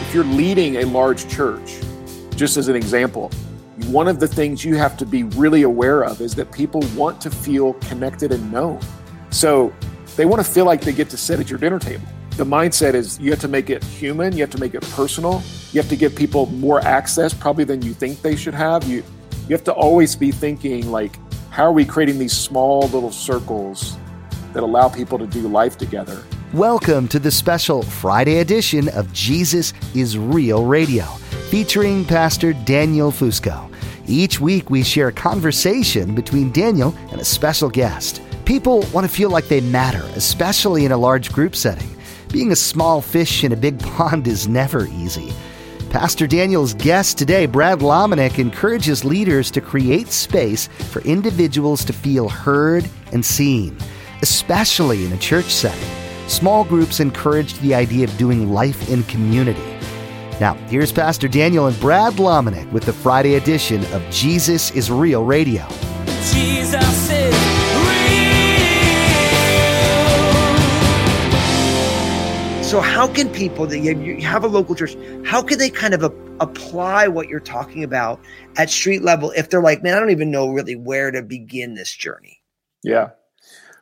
If you're leading a large church, just as an example, one of the things you have to be really aware of is that people want to feel connected and known. So they want to feel like they get to sit at your dinner table. The mindset is you have to make it human, you have to make it personal, you have to give people more access probably than you think they should have. You you have to always be thinking like how are we creating these small little circles that allow people to do life together? Welcome to the special Friday edition of Jesus is Real Radio, featuring Pastor Daniel Fusco. Each week, we share a conversation between Daniel and a special guest. People want to feel like they matter, especially in a large group setting. Being a small fish in a big pond is never easy. Pastor Daniel's guest today, Brad Lomenick, encourages leaders to create space for individuals to feel heard and seen, especially in a church setting. Small groups encourage the idea of doing life in community. Now, here's Pastor Daniel and Brad Lomenick with the Friday edition of Jesus is Real Radio. Jesus is real. So, how can people that you you have a local church, how can they kind of a, apply what you're talking about at street level if they're like, man, I don't even know really where to begin this journey? Yeah.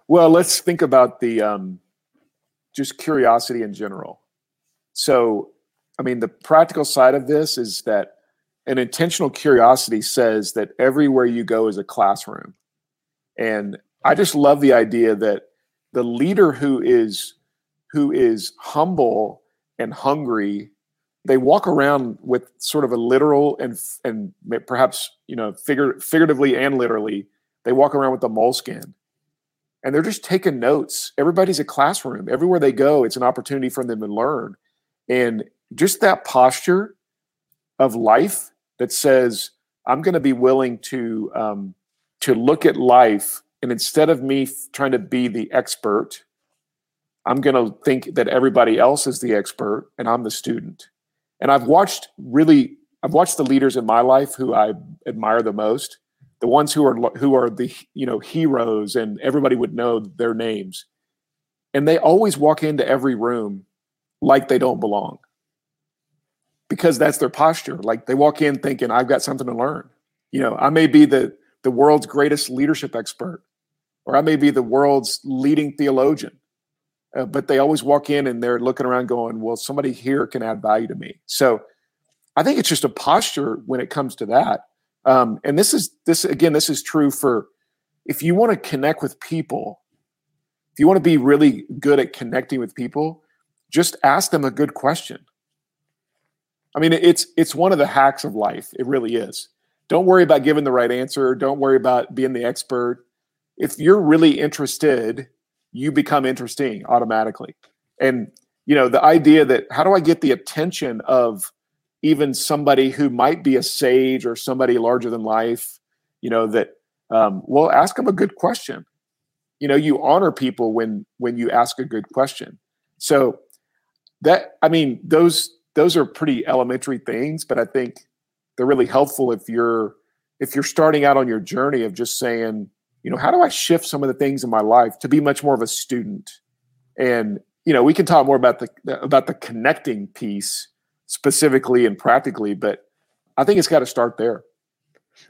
Well, let's think about the um, just curiosity in general. So, I mean, the practical side of this is that an intentional curiosity says that everywhere you go is a classroom. And I just love the idea that the leader who is who is humble and hungry, they walk around with sort of a literal and and perhaps you know figure, figuratively and literally, they walk around with a moleskin and they're just taking notes. Everybody's a classroom. Everywhere they go, it's an opportunity for them to learn. And just that posture of life that says, I'm going to be willing to um, to look at life, and instead of me trying to be the expert, I'm going to think that everybody else is the expert and I'm the student. And I've watched really, I've watched the leaders in my life who I admire the most the ones who are who are the you know heroes and everybody would know their names and they always walk into every room like they don't belong because that's their posture. Like they walk in thinking i've got something to learn. You know i may be the the world's greatest leadership expert or i may be the world's leading theologian uh, but they always walk in and they're looking around going well somebody here can add value to me. So i think it's just a posture when it comes to that. Um, and this is this again this is true for if you want to connect with people if you want to be really good at connecting with people just ask them a good question i mean it's it's one of the hacks of life. It really is. Don't worry about giving the right answer. Don't worry about being the expert. If you're really interested you become interesting automatically. And you know the idea that how do i get the attention of even somebody who might be a sage or somebody larger than life, you know, that um, well, ask them a good question. You know, you honor people when when you ask a good question. So that I mean, those those are pretty elementary things, but I think they're really helpful if you're if you're starting out on your journey of just saying, you know, how do I shift some of the things in my life to be much more of a student? And you know, we can talk more about the about the connecting piece specifically and practically, but I think it's got to start there.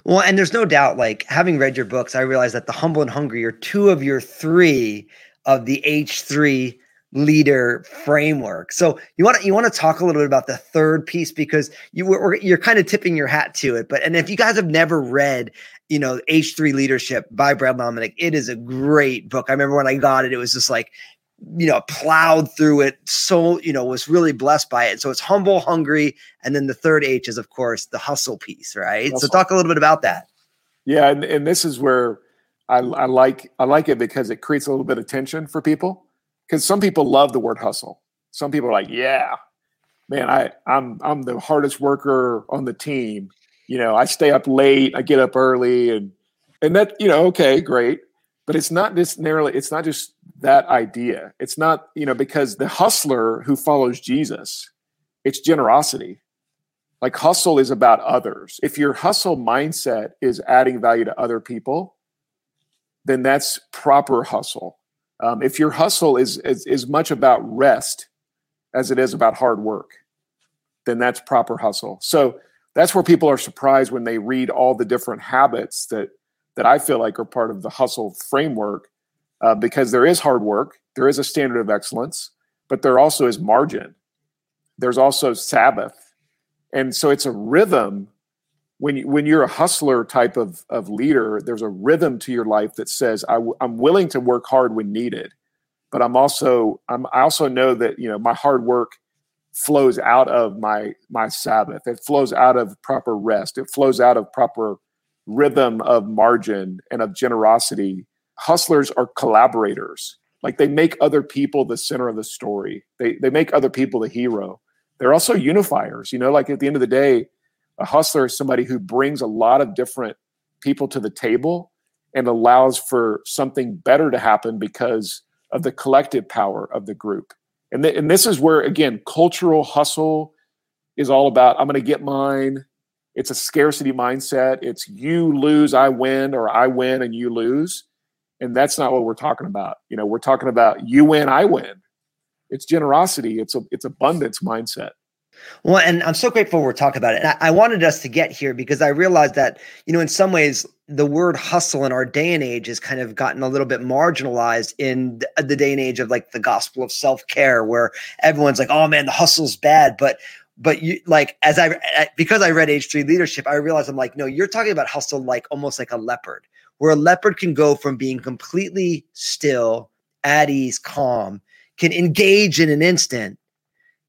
Well, and there's no doubt, like having read your books, I realized that the humble and hungry are two of your three of the H3 leader framework. So you want to you want to talk a little bit about the third piece because you were you're kind of tipping your hat to it. But and if you guys have never read, you know, H3 Leadership by Brad Lomenick, it is a great book. I remember when I got it, it was just like you know, plowed through it. So, you know, was really blessed by it. So it's humble, hungry. And then the third H is, of course, the hustle piece, right? Hustle. So talk a little bit about that. Yeah. And, and this is where I, I like, I like it because it creates a little bit of tension for people. Cause some people love the word hustle. Some people are like, yeah, man, I, I'm, I'm the hardest worker on the team. You know, I stay up late, I get up early and, and that, you know, okay, great. But it's not just narrowly, it's not just that idea. It's not you know because the hustler who follows jesus it's generosity. Like hustle is about others. If your hustle mindset is adding value to other people then that's proper hustle um, if your hustle is, is is much about rest as it is about hard work then that's proper hustle so that's where people are surprised when they read all the different habits that that I feel like are part of the hustle framework uh, because there is hard work, there is a standard of excellence, but there also is margin. There's also Sabbath, and so it's a rhythm. When you, when you're a hustler type of of leader, there's a rhythm to your life that says i w- I'm willing to work hard when needed, but I'm also I'm, I also know that you know my hard work flows out of my my Sabbath. It flows out of proper rest. It flows out of proper rhythm of margin and of generosity. Hustlers are collaborators. Like they make other people the center of the story. They they make other people the hero. They're also unifiers. You know, like at the end of the day, a hustler is somebody who brings a lot of different people to the table and allows for something better to happen because of the collective power of the group. And, th- and this is where again cultural hustle is all about i'm going to get mine it's a scarcity mindset. It's you lose, I win, or I win and you lose. And that's not what we're talking about. You know, we're talking about you win, I win. It's generosity. It's a it's abundance mindset. Well, and I'm so grateful we're talking about it. And I, I wanted us to get here because I realized that, you know, in some ways, the word hustle in our day and age has kind of gotten a little bit marginalized in uh, the day and age of like the gospel of self care, where everyone's like, oh man, the hustle's bad. But but you like as I because I read H3 leadership, I realized I'm like, no, you're talking about hustle like almost like a leopard, where a leopard can go from being completely still, at ease, calm, can engage in an instant,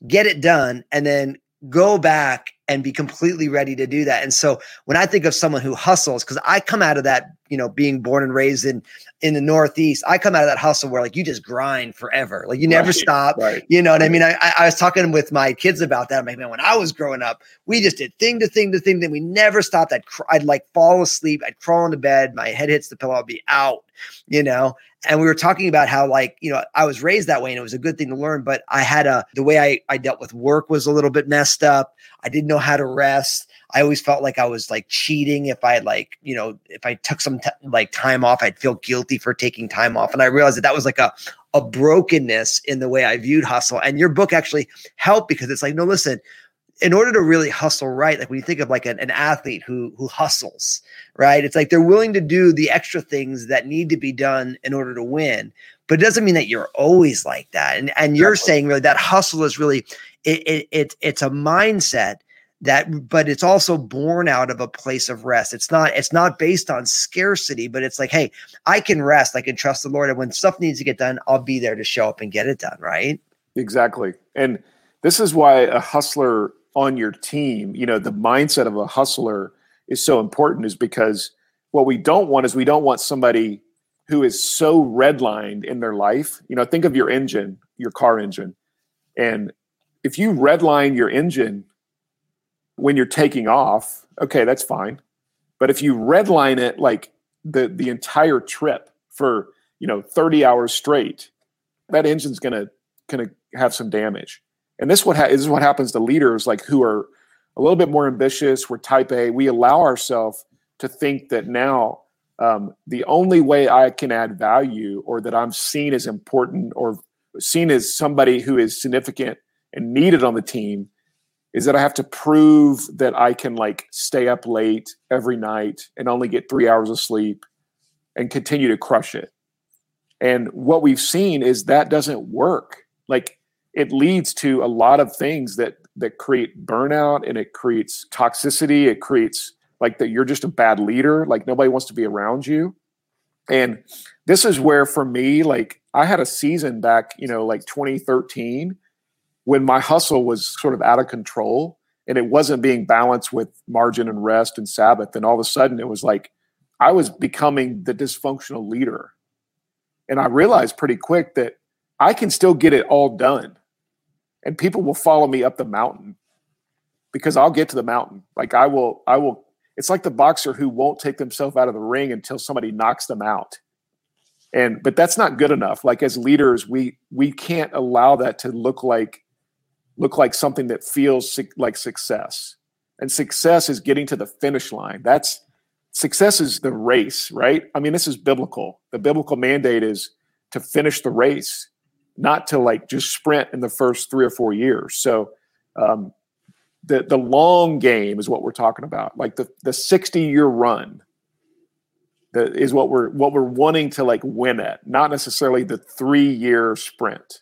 get it done, and then go back and be completely ready to do that. And so when I think of someone who hustles, because I come out of that, you know, being born and raised in in the Northeast, I come out of that hustle where like you just grind forever, like you never right, stop. Right, you know what right. I mean? I, I was talking with my kids about that. I'm like, man, when I was growing up, we just did thing to thing to thing. Then we never stopped. I'd cr- I'd like fall asleep. I'd crawl into bed. My head hits the pillow. I'd be out. You know, and we were talking about how like you know i was raised that way and it was a good thing to learn but i had a the way i, I dealt with work was a little bit messed up. I didn't know how to rest. I always felt like i was like cheating if i like you know if i took some t- like time off i'd feel guilty for taking time off. And i realized that that was like a a brokenness in the way i viewed hustle. And your book actually helped because it's like no listen in order to really hustle right, like when you think of like an, an, athlete who who hustles, right? It's like they're willing to do the extra things that need to be done in order to win. But it doesn't mean that you're always like that. And and you're Definitely. saying really that hustle is really it, it, it it's a mindset that but it's also born out of a place of rest. It's not it's not based on scarcity, but it's like, hey, I can rest, I can trust the Lord. And when stuff needs to get done, I'll be there to show up and get it done, right? Exactly. And this is why a hustler on your team, you know, the mindset of a hustler is so important is because what we don't want is we don't want somebody who is so redlined in their life. You know, think of your engine, your car engine. And if you redline your engine when you're taking off, okay, that's fine. But if you redline it like the the entire trip for, you know, 30 hours straight, that engine's going to going to have some damage and this what ha- this is what happens to leaders like who are a little bit more ambitious. We're type a. We allow ourselves to think that now um, the only way i can add value or that i'm seen as important or seen as somebody who is significant and needed on the team is that i have to prove that i can like stay up late every night and only get three hours of sleep and continue to crush it. And what we've seen is that doesn't work. Like it leads to a lot of things that that create burnout and it creates toxicity. It creates like that you're just a bad leader like nobody wants to be around you. And this is where for me like i had a season back you know like 2013 when my hustle was sort of out of control and it wasn't being balanced with margin and rest and sabbath. And all of a sudden it was like i was becoming the dysfunctional leader. And i realized pretty quick that i can still get it all done and people will follow me up the mountain because I'll get to the mountain. Like I will, I will. It's like the boxer who won't take themselves out of the ring until somebody knocks them out. and but that's not good enough like as leaders we we can't allow that to look like look like something that feels like success and success is getting to the finish line that's success is the race right i mean this is biblical the biblical mandate is to finish the race not to like just sprint in the first three or four years so um, the the long game is what we're talking about like the the 60 year run that is what we're what we're wanting to like win at not necessarily the three year sprint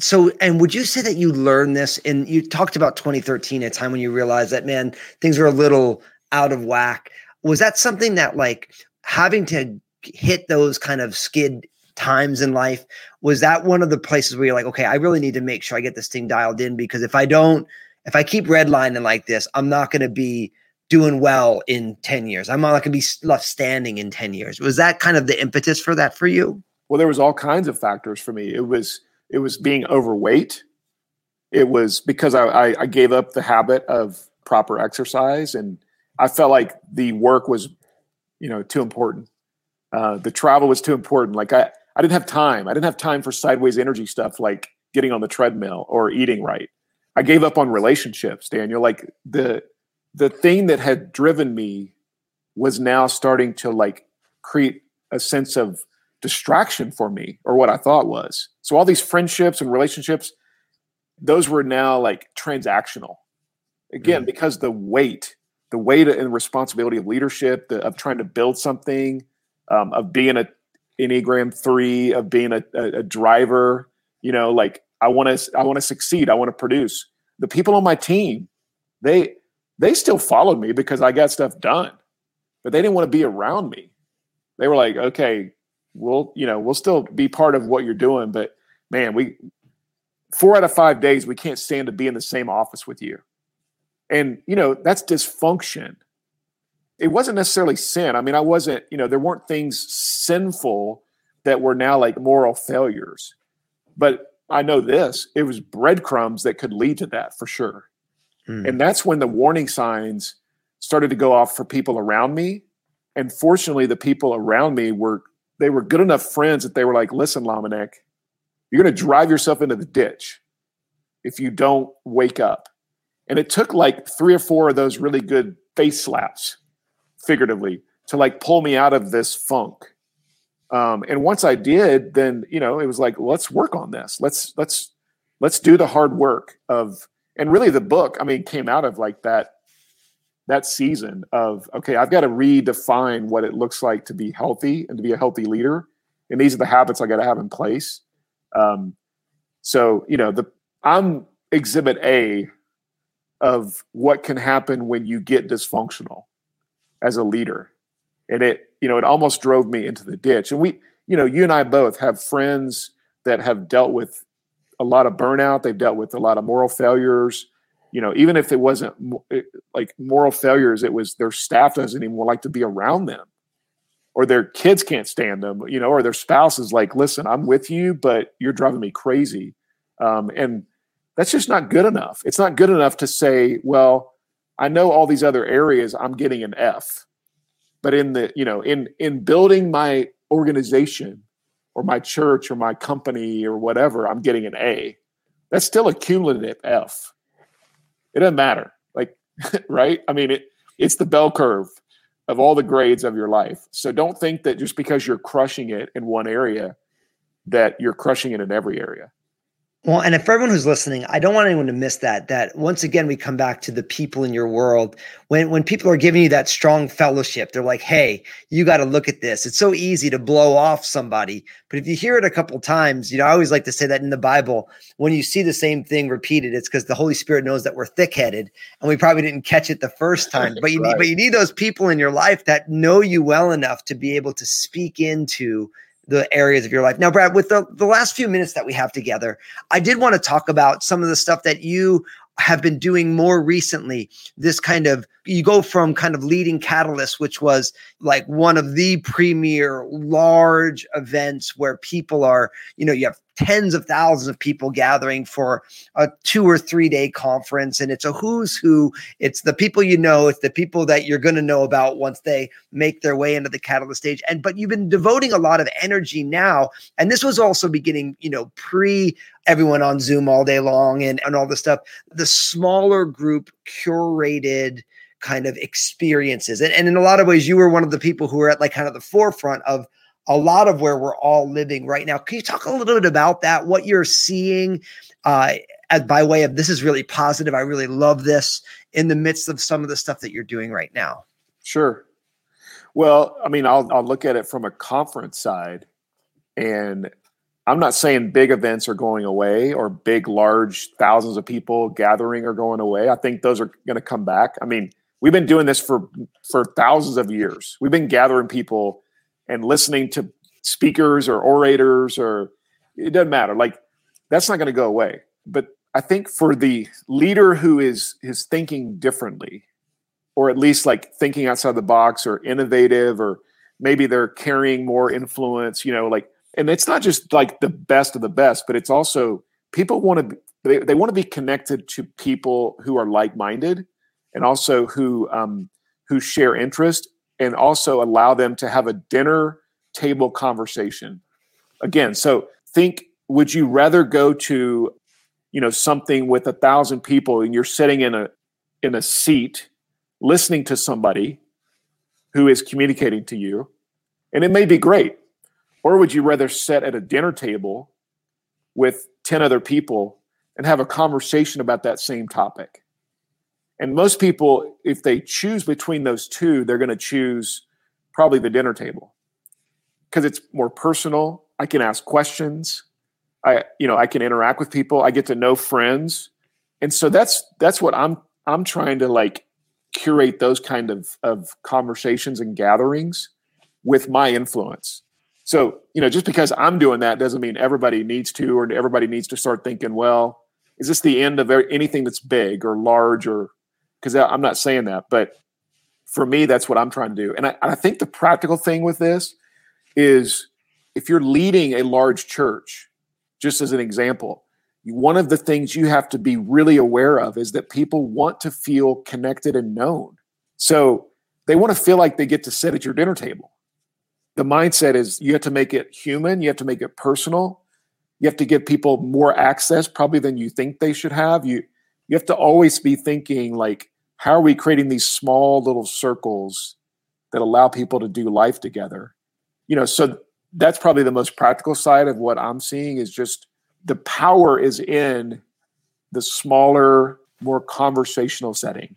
So, and would you say that you learned this? And you talked about 2013, a time when you realized that, man, things were a little out of whack. Was that something that, like, having to hit those kind of skid times in life, was that one of the places where you're like, okay, I really need to make sure I get this thing dialed in because if I don't, if I keep redlining like this, I'm not going to be doing well in 10 years. I'm not going to be left standing in 10 years. Was that kind of the impetus for that for you? well there was all kinds of factors for me it was it was being overweight it was because I, I, gave up the habit of proper exercise and i felt like the work was you know too important uh, the travel was too important like i i didn't have time i didn't have time for sideways energy stuff like getting on the treadmill or eating right i gave up on relationships daniel like the the thing that had driven me was now starting to like create a sense of distraction for me or what I thought was. So all these friendships and relationships, those were now like transactional. Again, Mhm. because the weight, the weight and responsibility of leadership, the, of trying to build something, um, of being a Enneagram three, of being a, a, a driver, you know, like I want to, I want to succeed. I want to produce. The people on my team, they, they still followed me because I got stuff done, but they didn't want to be around me. They were like, okay, we'll you know we'll still be part of what you're doing but man we four out of five days we can't stand to be in the same office with you and you know that's dysfunction it wasn't necessarily sin. I mean i wasn't you know there weren't things sinful that were now like moral failures. But i know this it was breadcrumbs that could lead to that for sure. Mm. and that's when the warning signs started to go off for people around me. And fortunately the people around me were they were good enough friends that they were like listen Lomenick, you're going to drive yourself into the ditch if you don't wake up. And it took like three or four of those really good face slaps figuratively to like pull me out of this funk. Um, and once i did then you know it was like let's work on this. Let's let's let's do the hard work of and really the book i mean came out of like that that season of okay i've got to redefine what it looks like to be healthy and to be a healthy leader. And these are the habits i got to have in place. Um, so you know the i'm exhibit a of what can happen when you get dysfunctional as a leader. And it you know it almost drove me into the ditch. And we you know you and i both have friends that have dealt with a lot of burnout. They've dealt with a lot of moral failures. You know even if it wasn't like moral failures it was their staff doesn't even like to be around them. Or their kids can't stand them you know or their spouse is like listen i'm with you but you're driving me crazy. Um, and that's just not good enough. It's not good enough to say well i know all these other areas i'm getting an f. But in the you know in in building my organization or my church or my company or whatever i'm getting an a. That's still a cumulative f. It doesn't matter. Like right? I mean it it's the bell curve of all the grades of your life. So don't think that just because you're crushing it in one area that you're crushing it in every area Well, and for everyone who's listening, I don't want anyone to miss that. That once again, we come back to the people in your world. When when people are giving you that strong fellowship, they're like, "Hey, you got to look at this." It's so easy to blow off somebody, but if you hear it a couple times, you know, I always like to say that in the Bible, when you see the same thing repeated, it's because the Holy Spirit knows that we're thick-headed, and we probably didn't catch it the first time. But you need, but you need those people in your life that know you well enough to be able to speak into the areas of your life. Now, Brad, with the, the last few minutes that we have together, I did want to talk about some of the stuff that you have been doing more recently. This kind of, you go from kind of leading Catalyst, which was like one of the premier large events where people are, you know, you have tens of thousands of people gathering for a two or three day conference. And it's a who's who. It's the people you know, it's the people that you're going to know about once they make their way into the catalyst stage. And but you've been devoting a lot of energy now. And this was also beginning, you know, pre everyone on Zoom all day long and, and all this stuff. The smaller group curated kind of experiences. And, and in a lot of ways, you were one of the people who were at like kind of the forefront of a lot of where we're all living right now. Can you talk a little bit about that? What you're seeing uh, as by way of this is really positive. I really love this in the midst of some of the stuff that you're doing right now. Sure. Well, I mean, I'll I'll look at it from a conference side, and I'm not saying big events are going away or big, large, thousands of people gathering are going away. I think those are going to come back. I mean, we've been doing this for for thousands of years. We've been gathering people and listening to speakers or orators or it doesn't matter. Like that's not going to go away. But I think for the leader who is is thinking differently, or at least like thinking outside the box or innovative, or maybe they're carrying more influence, you know, like and it's not just like the best of the best, but it's also people want to they, they want to be connected to people who are like-minded and also who um, who share interest and also allow them to have a dinner table conversation. Again so think would you rather go to you know something with a thousand people and you're sitting in a in a seat listening to somebody who is communicating to you and it may be great or would you rather sit at a dinner table with 10 other people and have a conversation about that same topic and most people, if they choose between those two, they're going to choose probably the dinner table because it's more personal. I can ask questions. I, you know, I can interact with people. I get to know friends, and so that's that's what I'm I'm trying to like curate those kind of of conversations and gatherings with my influence. So you know, just because I'm doing that doesn't mean everybody needs to, or everybody needs to start thinking, well, is this the end of anything that's big or large or because I'm not saying that, but for me, that's what I'm trying to do. And I, I think the practical thing with this is if you're leading a large church, just as an example, one of the things you have to be really aware of is that people want to feel connected and known. So they want to feel like they get to sit at your dinner table. The mindset is you have to make it human, you have to make it personal. You have to give people more access probably than you think they should have. You you have to always be thinking like how are we creating these small little circles that allow people to do life together? You know so that's probably the most practical side of what i'm seeing is just the power is in the smaller more conversational setting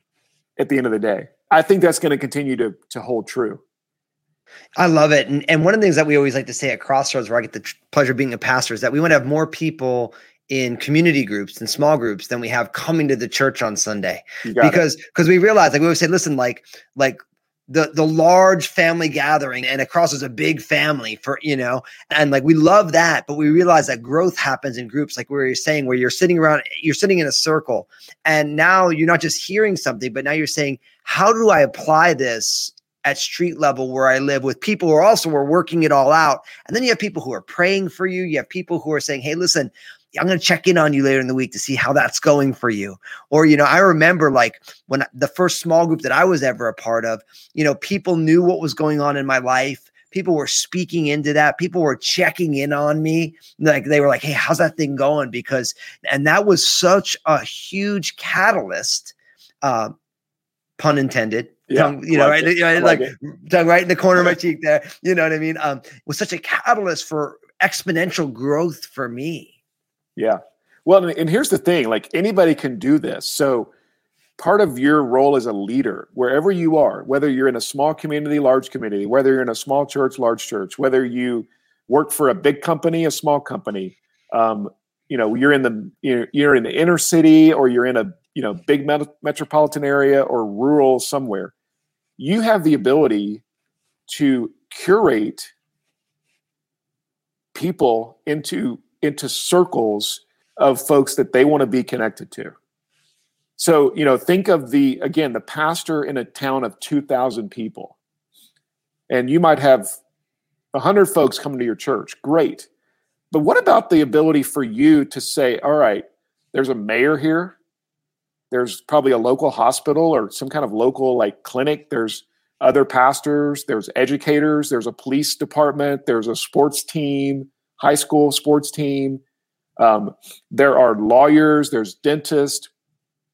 at the end of the day. I think that's going to continue to to hold true. I love it. And, and one of the things that we always like to say at Crossroads, where I get the pleasure of being a pastor, is that we want to have more people in community groups and small groups than we have coming to the church on Sunday. Because because we realize like we always say, listen, like like the the large family gathering and across is a big family for you know and like we love that but we realize that growth happens in groups like we were saying where you're sitting around you're sitting in a circle and now you're not just hearing something but now you're saying how do i apply this at street level where I live with people who are also are working it all out. And then you have people who are praying for you. You have people who are saying, Hey, listen, I'm going to check in on you later in the week to see how that's going for you. Or, you know, I remember like when the first small group that I was ever a part of, you know, people knew what was going on in my life. People were speaking into that. People were checking in on me. Like they were like, hey, how's that thing going? Because, and that was such a huge catalyst, uh, pun intended. Yeah, tongue, you know, like right, right like, like tongue right in the corner of my cheek there. You know what I mean? Um, was such a catalyst for exponential growth for me. Yeah. Well, and here's the thing like anybody can do this. So, part of your role as a leader, wherever you are, whether you're in a small community, large community, whether you're in a small church, large church, whether you work for a big company, a small company, um, you know, you're in the you're, you're in the inner city or you're in a you know big met- metropolitan area or rural somewhere, you have the ability to curate people into into circles of folks that they want to be connected to. So, you know, think of the, again, the pastor in a town of 2,000 people. And you might have 100 folks coming to your church. Great. But what about the ability for you to say, all right, there's a mayor here. There's probably a local hospital or some kind of local like clinic. There's other pastors, there's educators, there's a police department, there's a sports team, high school sports team. Um, there are lawyers, there's dentists.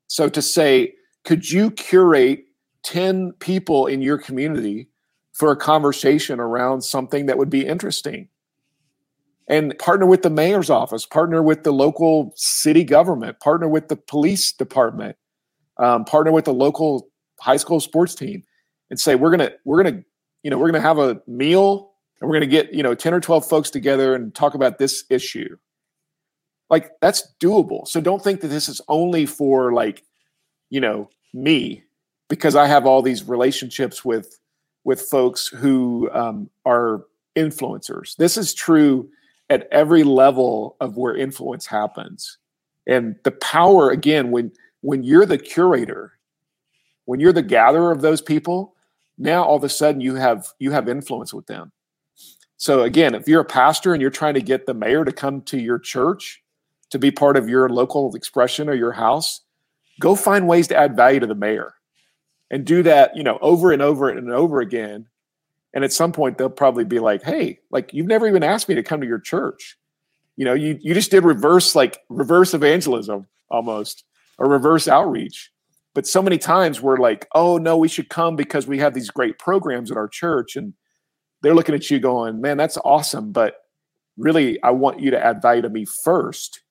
So to say, could you curate 10 people in your community for a conversation around something that would be interesting? And partner with the mayor's office, partner with the local city government, partner with the police department, um, partner with the local high school sports team and say we're gonna we're gonna you know we're gonna have a meal and we're gonna get you know 10 or 12 folks together and talk about this issue. Like that's doable. So don't think that this is only for like you know me because i have all these relationships with with folks who um, are influencers. This is true at every level of where influence happens. And the power again when when you're the curator when you're the gatherer of those people now all of a sudden you have you have influence with them so again if you're a pastor and you're trying to get the mayor to come to your church to be part of your local expression or your house go find ways to add value to the mayor and do that you know over and over and over again. And at some point they'll probably be like hey like you've never even asked me to come to your church. You know you you just did reverse like reverse evangelism almost or reverse outreach. But so many times we're like, oh no, we should come because we have these great programs at our church. And they're looking at you going, man, that's awesome. But really, I want you to add value to me first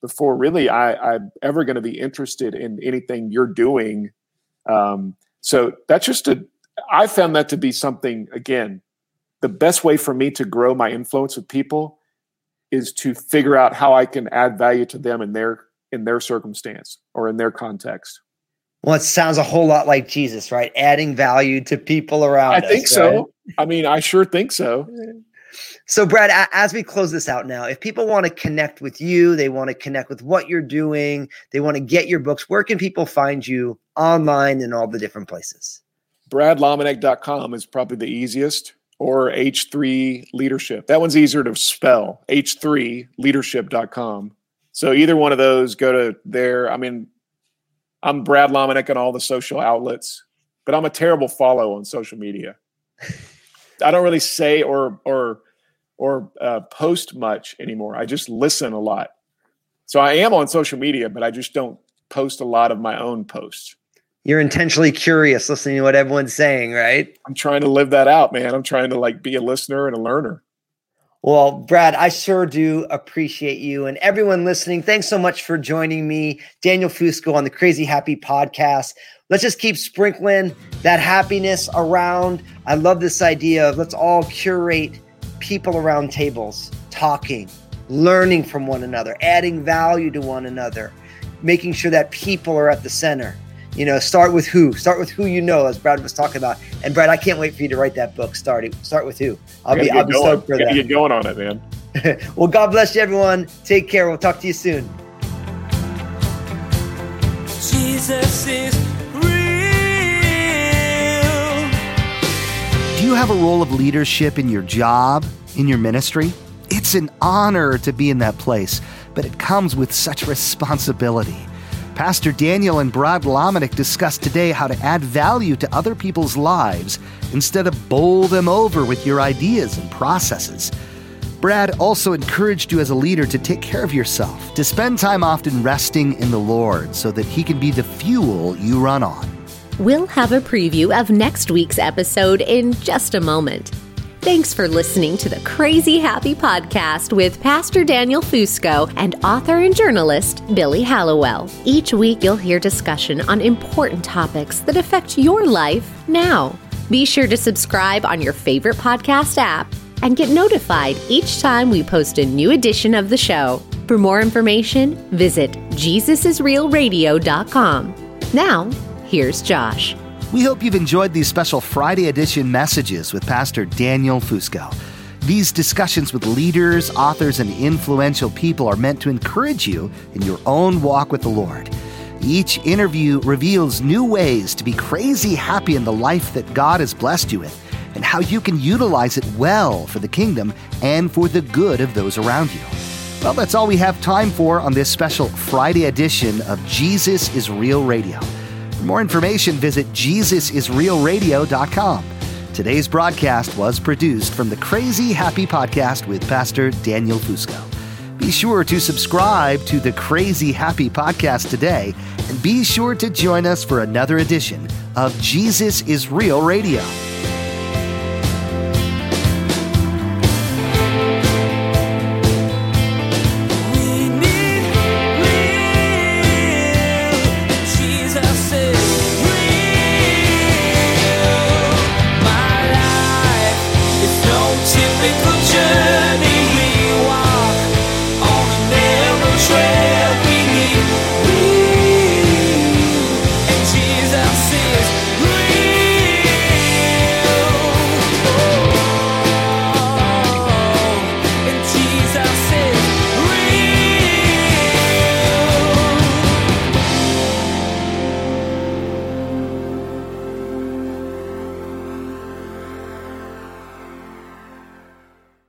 before really I, I'm ever going to be interested in anything you're doing. Um, so that's just a, I found that to be something, again, the best way for me to grow my influence with people is to figure out how I can add value to them in their in their circumstance or in their context. Well, it sounds a whole lot like Jesus, right? Adding value to people around. I us, think right? I mean, I sure think so. So, Brad, as we close this out now, if people want to connect with you, they want to connect with what you're doing, they want to get your books, where can people find you online in all the different places? BradLomenick.com is probably the easiest, or H3 Leadership. That one's easier to spell, H3Leadership.com. So either one of those, go to there. I mean, I'm Brad Lomenick on all the social outlets, but I'm a terrible follow on social media. I don't really say or or or uh, post much anymore. I just listen a lot. So I am on social media, but I just don't post a lot of my own posts. You're intentionally curious, listening to what everyone's saying, right? I'm trying to live that out, man. I'm trying to like be a listener and a learner. Well, Brad, I sure do appreciate you and everyone listening. Thanks so much for joining me, Daniel Fusco, on the Crazy Happy podcast. Let's just keep sprinkling that happiness around. I love this idea of let's all curate people around tables, talking, learning from one another, adding value to one another, making sure that people are at the center. You know, start with who? Start with who you know, as Brad was talking about. And Brad, I can't wait for you to write that book. Start start with who? I'll be I'll be going. stoked for Gotta that. get going on it, man. well, God bless you, everyone. Take care. We'll talk to you soon. Jesus is real. Do you have a role of leadership in your job, in your ministry? It's an honor to be in that place, but it comes with such responsibility. Pastor Daniel and Brad Lomenick discussed today how to add value to other people's lives instead of bowl them over with your ideas and processes. Brad also encouraged you as a leader to take care of yourself, to spend time often resting in the Lord so that He can be the fuel you run on. We'll have a preview of next week's episode in just a moment. Thanks for listening to the Crazy Happy Podcast with Pastor Daniel Fusco and author and journalist Billy Hallowell. Each week, you'll hear discussion on important topics that affect your life now. Be sure to subscribe on your favorite podcast app and get notified each time we post a new edition of the show. For more information, visit JesusIsRealRadio.com. Now, here's Josh. We hope you've enjoyed these special Friday edition messages with Pastor Daniel Fusco. These discussions with leaders, authors, and influential people are meant to encourage you in your own walk with the Lord. Each interview reveals new ways to be crazy happy in the life that God has blessed you with and how you can utilize it well for the kingdom and for the good of those around you. Well, that's all we have time for on this special Friday edition of Jesus is Real Radio. For more information, visit JesusIsRealRadio.com. Today's broadcast was produced from the Crazy Happy Podcast with Pastor Daniel Fusco. Be sure to subscribe to the Crazy Happy Podcast today and be sure to join us for another edition of Jesus is Real Radio.